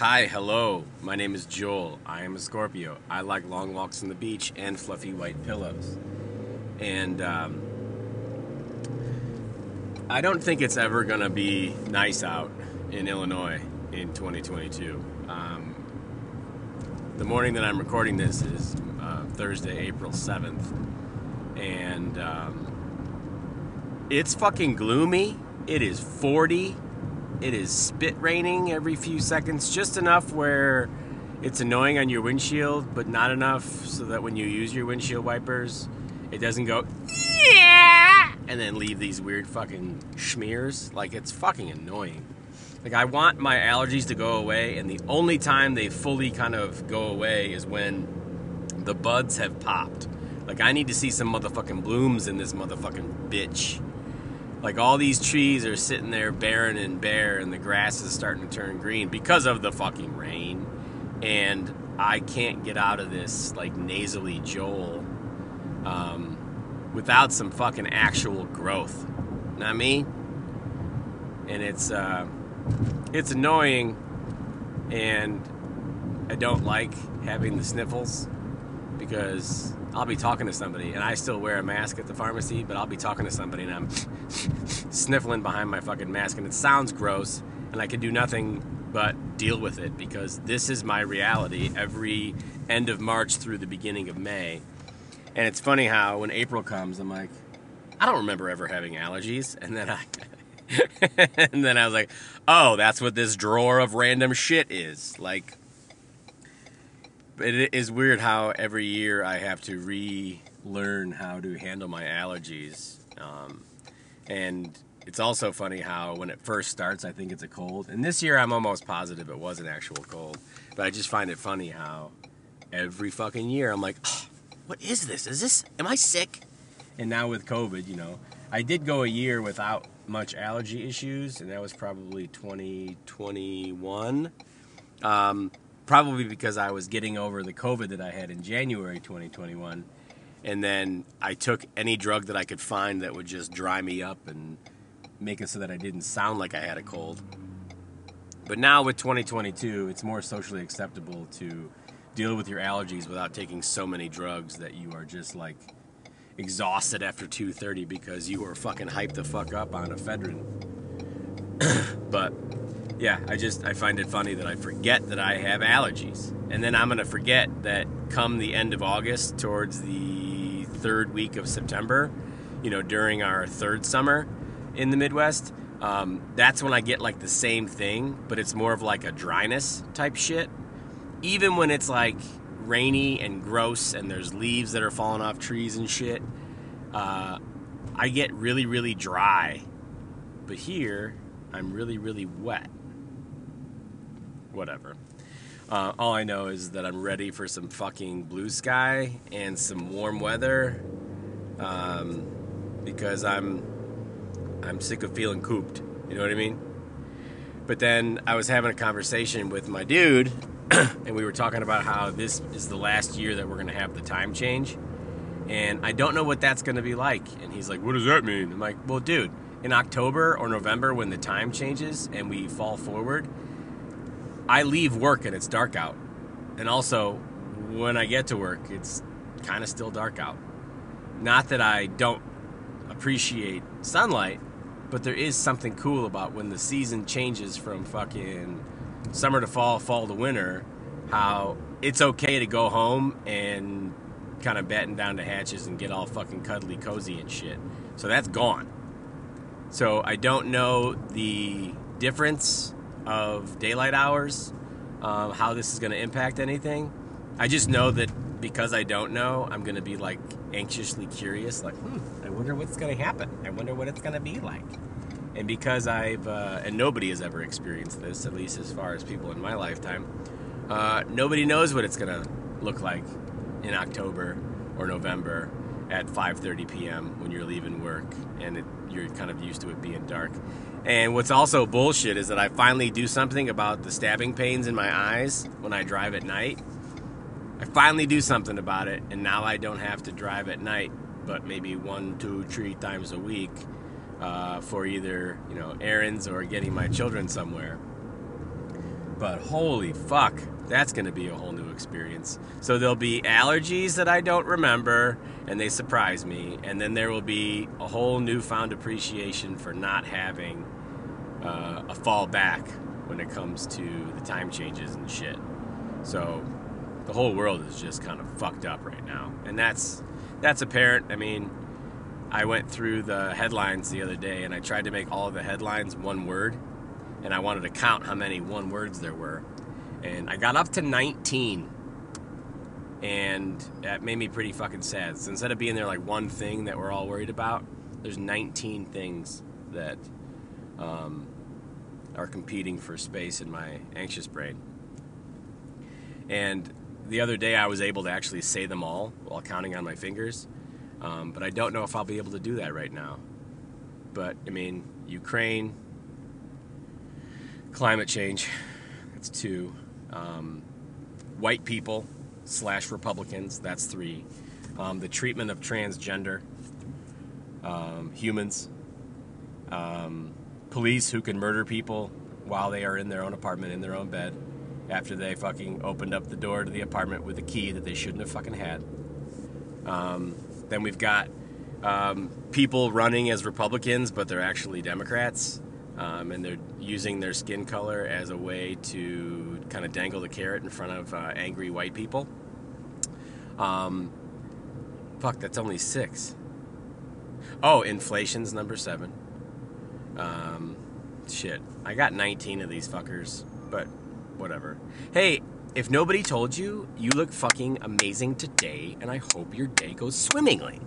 Hi, hello. My name is Joel. I am a Scorpio. I like long walks on the beach and fluffy white pillows. And um, I don't think it's ever going to be nice out in Illinois in 2022. Um, the morning that I'm recording this is uh, Thursday, April 7th. And um, it's fucking gloomy. It is 40 it is spit raining every few seconds, just enough where it's annoying on your windshield, but not enough so that when you use your windshield wipers, it doesn't go yeah and then leave these weird fucking smears. Like it's fucking annoying. Like I want my allergies to go away, and the only time they fully kind of go away is when the buds have popped. Like I need to see some motherfucking blooms in this motherfucking bitch like all these trees are sitting there barren and bare and the grass is starting to turn green because of the fucking rain. And i can't get out of this like nasally joel um, without some fucking actual growth. Not me and it's uh, it's annoying and i don't like having the sniffles because I'll be talking to somebody and I still wear a mask at the pharmacy, but I'll be talking to somebody and I'm sniffling behind my fucking mask and it sounds gross and I can do nothing but deal with it because this is my reality every end of March through the beginning of May. And it's funny how when April comes, I'm like, I don't remember ever having allergies. And then I and then I was like, oh, that's what this drawer of random shit is. Like it is weird how every year I have to relearn how to handle my allergies. Um, and it's also funny how when it first starts, I think it's a cold. And this year, I'm almost positive it was an actual cold. But I just find it funny how every fucking year I'm like, oh, what is this? Is this, am I sick? And now with COVID, you know, I did go a year without much allergy issues, and that was probably 2021. Um, probably because I was getting over the COVID that I had in January 2021. And then I took any drug that I could find that would just dry me up and make it so that I didn't sound like I had a cold. But now with 2022, it's more socially acceptable to deal with your allergies without taking so many drugs that you are just like exhausted after 2:30 because you were fucking hyped the fuck up on ephedrine. but yeah, I just I find it funny that I forget that I have allergies, and then I'm gonna forget that come the end of August, towards the third week of September, you know, during our third summer in the Midwest, um, that's when I get like the same thing, but it's more of like a dryness type shit. Even when it's like rainy and gross and there's leaves that are falling off trees and shit, uh, I get really, really dry. But here, I'm really, really wet whatever. Uh, all I know is that I'm ready for some fucking blue sky and some warm weather, um, because I'm I'm sick of feeling cooped. You know what I mean? But then I was having a conversation with my dude, and we were talking about how this is the last year that we're gonna have the time change, and I don't know what that's gonna be like. And he's like, "What does that mean?" I'm like, "Well, dude." In October or November, when the time changes and we fall forward, I leave work and it's dark out. And also, when I get to work, it's kind of still dark out. Not that I don't appreciate sunlight, but there is something cool about when the season changes from fucking summer to fall, fall to winter, how it's okay to go home and kind of batten down the hatches and get all fucking cuddly cozy and shit. So that's gone. So I don't know the difference of daylight hours, um, how this is going to impact anything. I just know that because I don't know, I'm going to be like anxiously curious, like, hmm, I wonder what's going to happen. I wonder what it's going to be like. And because I've, uh, and nobody has ever experienced this, at least as far as people in my lifetime, uh, nobody knows what it's going to look like in October or November at 5:30 p.m. when you're leaving work and it, you're kind of used to it being dark. And what's also bullshit is that I finally do something about the stabbing pains in my eyes when I drive at night. I finally do something about it, and now I don't have to drive at night, but maybe one, two, three times a week uh, for either you know errands or getting my children somewhere. But holy fuck, that's going to be a whole new experience. So there'll be allergies that I don't remember, and they surprise me. And then there will be a whole newfound appreciation for not having uh, a fallback when it comes to the time changes and shit. So the whole world is just kind of fucked up right now, and that's that's apparent. I mean, I went through the headlines the other day, and I tried to make all the headlines one word, and I wanted to count how many one words there were, and I got up to 19, and that made me pretty fucking sad. So instead of being there like one thing that we're all worried about, there's 19 things that um, are competing for space in my anxious brain. And the other day I was able to actually say them all while counting on my fingers, um, but I don't know if I'll be able to do that right now. But I mean, Ukraine, climate change, that's two. Um, white people slash Republicans, that's three. Um, the treatment of transgender um, humans, um, police who can murder people while they are in their own apartment in their own bed after they fucking opened up the door to the apartment with a key that they shouldn't have fucking had. Um, then we've got people running as Republicans, but they're actually Democrats, um, and they're using their skin color as a way to kind of dangle the carrot in front of uh, angry white people. Um, fuck, that's only six. Oh, inflation's number seven. Um, shit, I got 19 of these fuckers, but whatever. Hey, if nobody told you, you look fucking amazing today, and I hope your day goes swimmingly.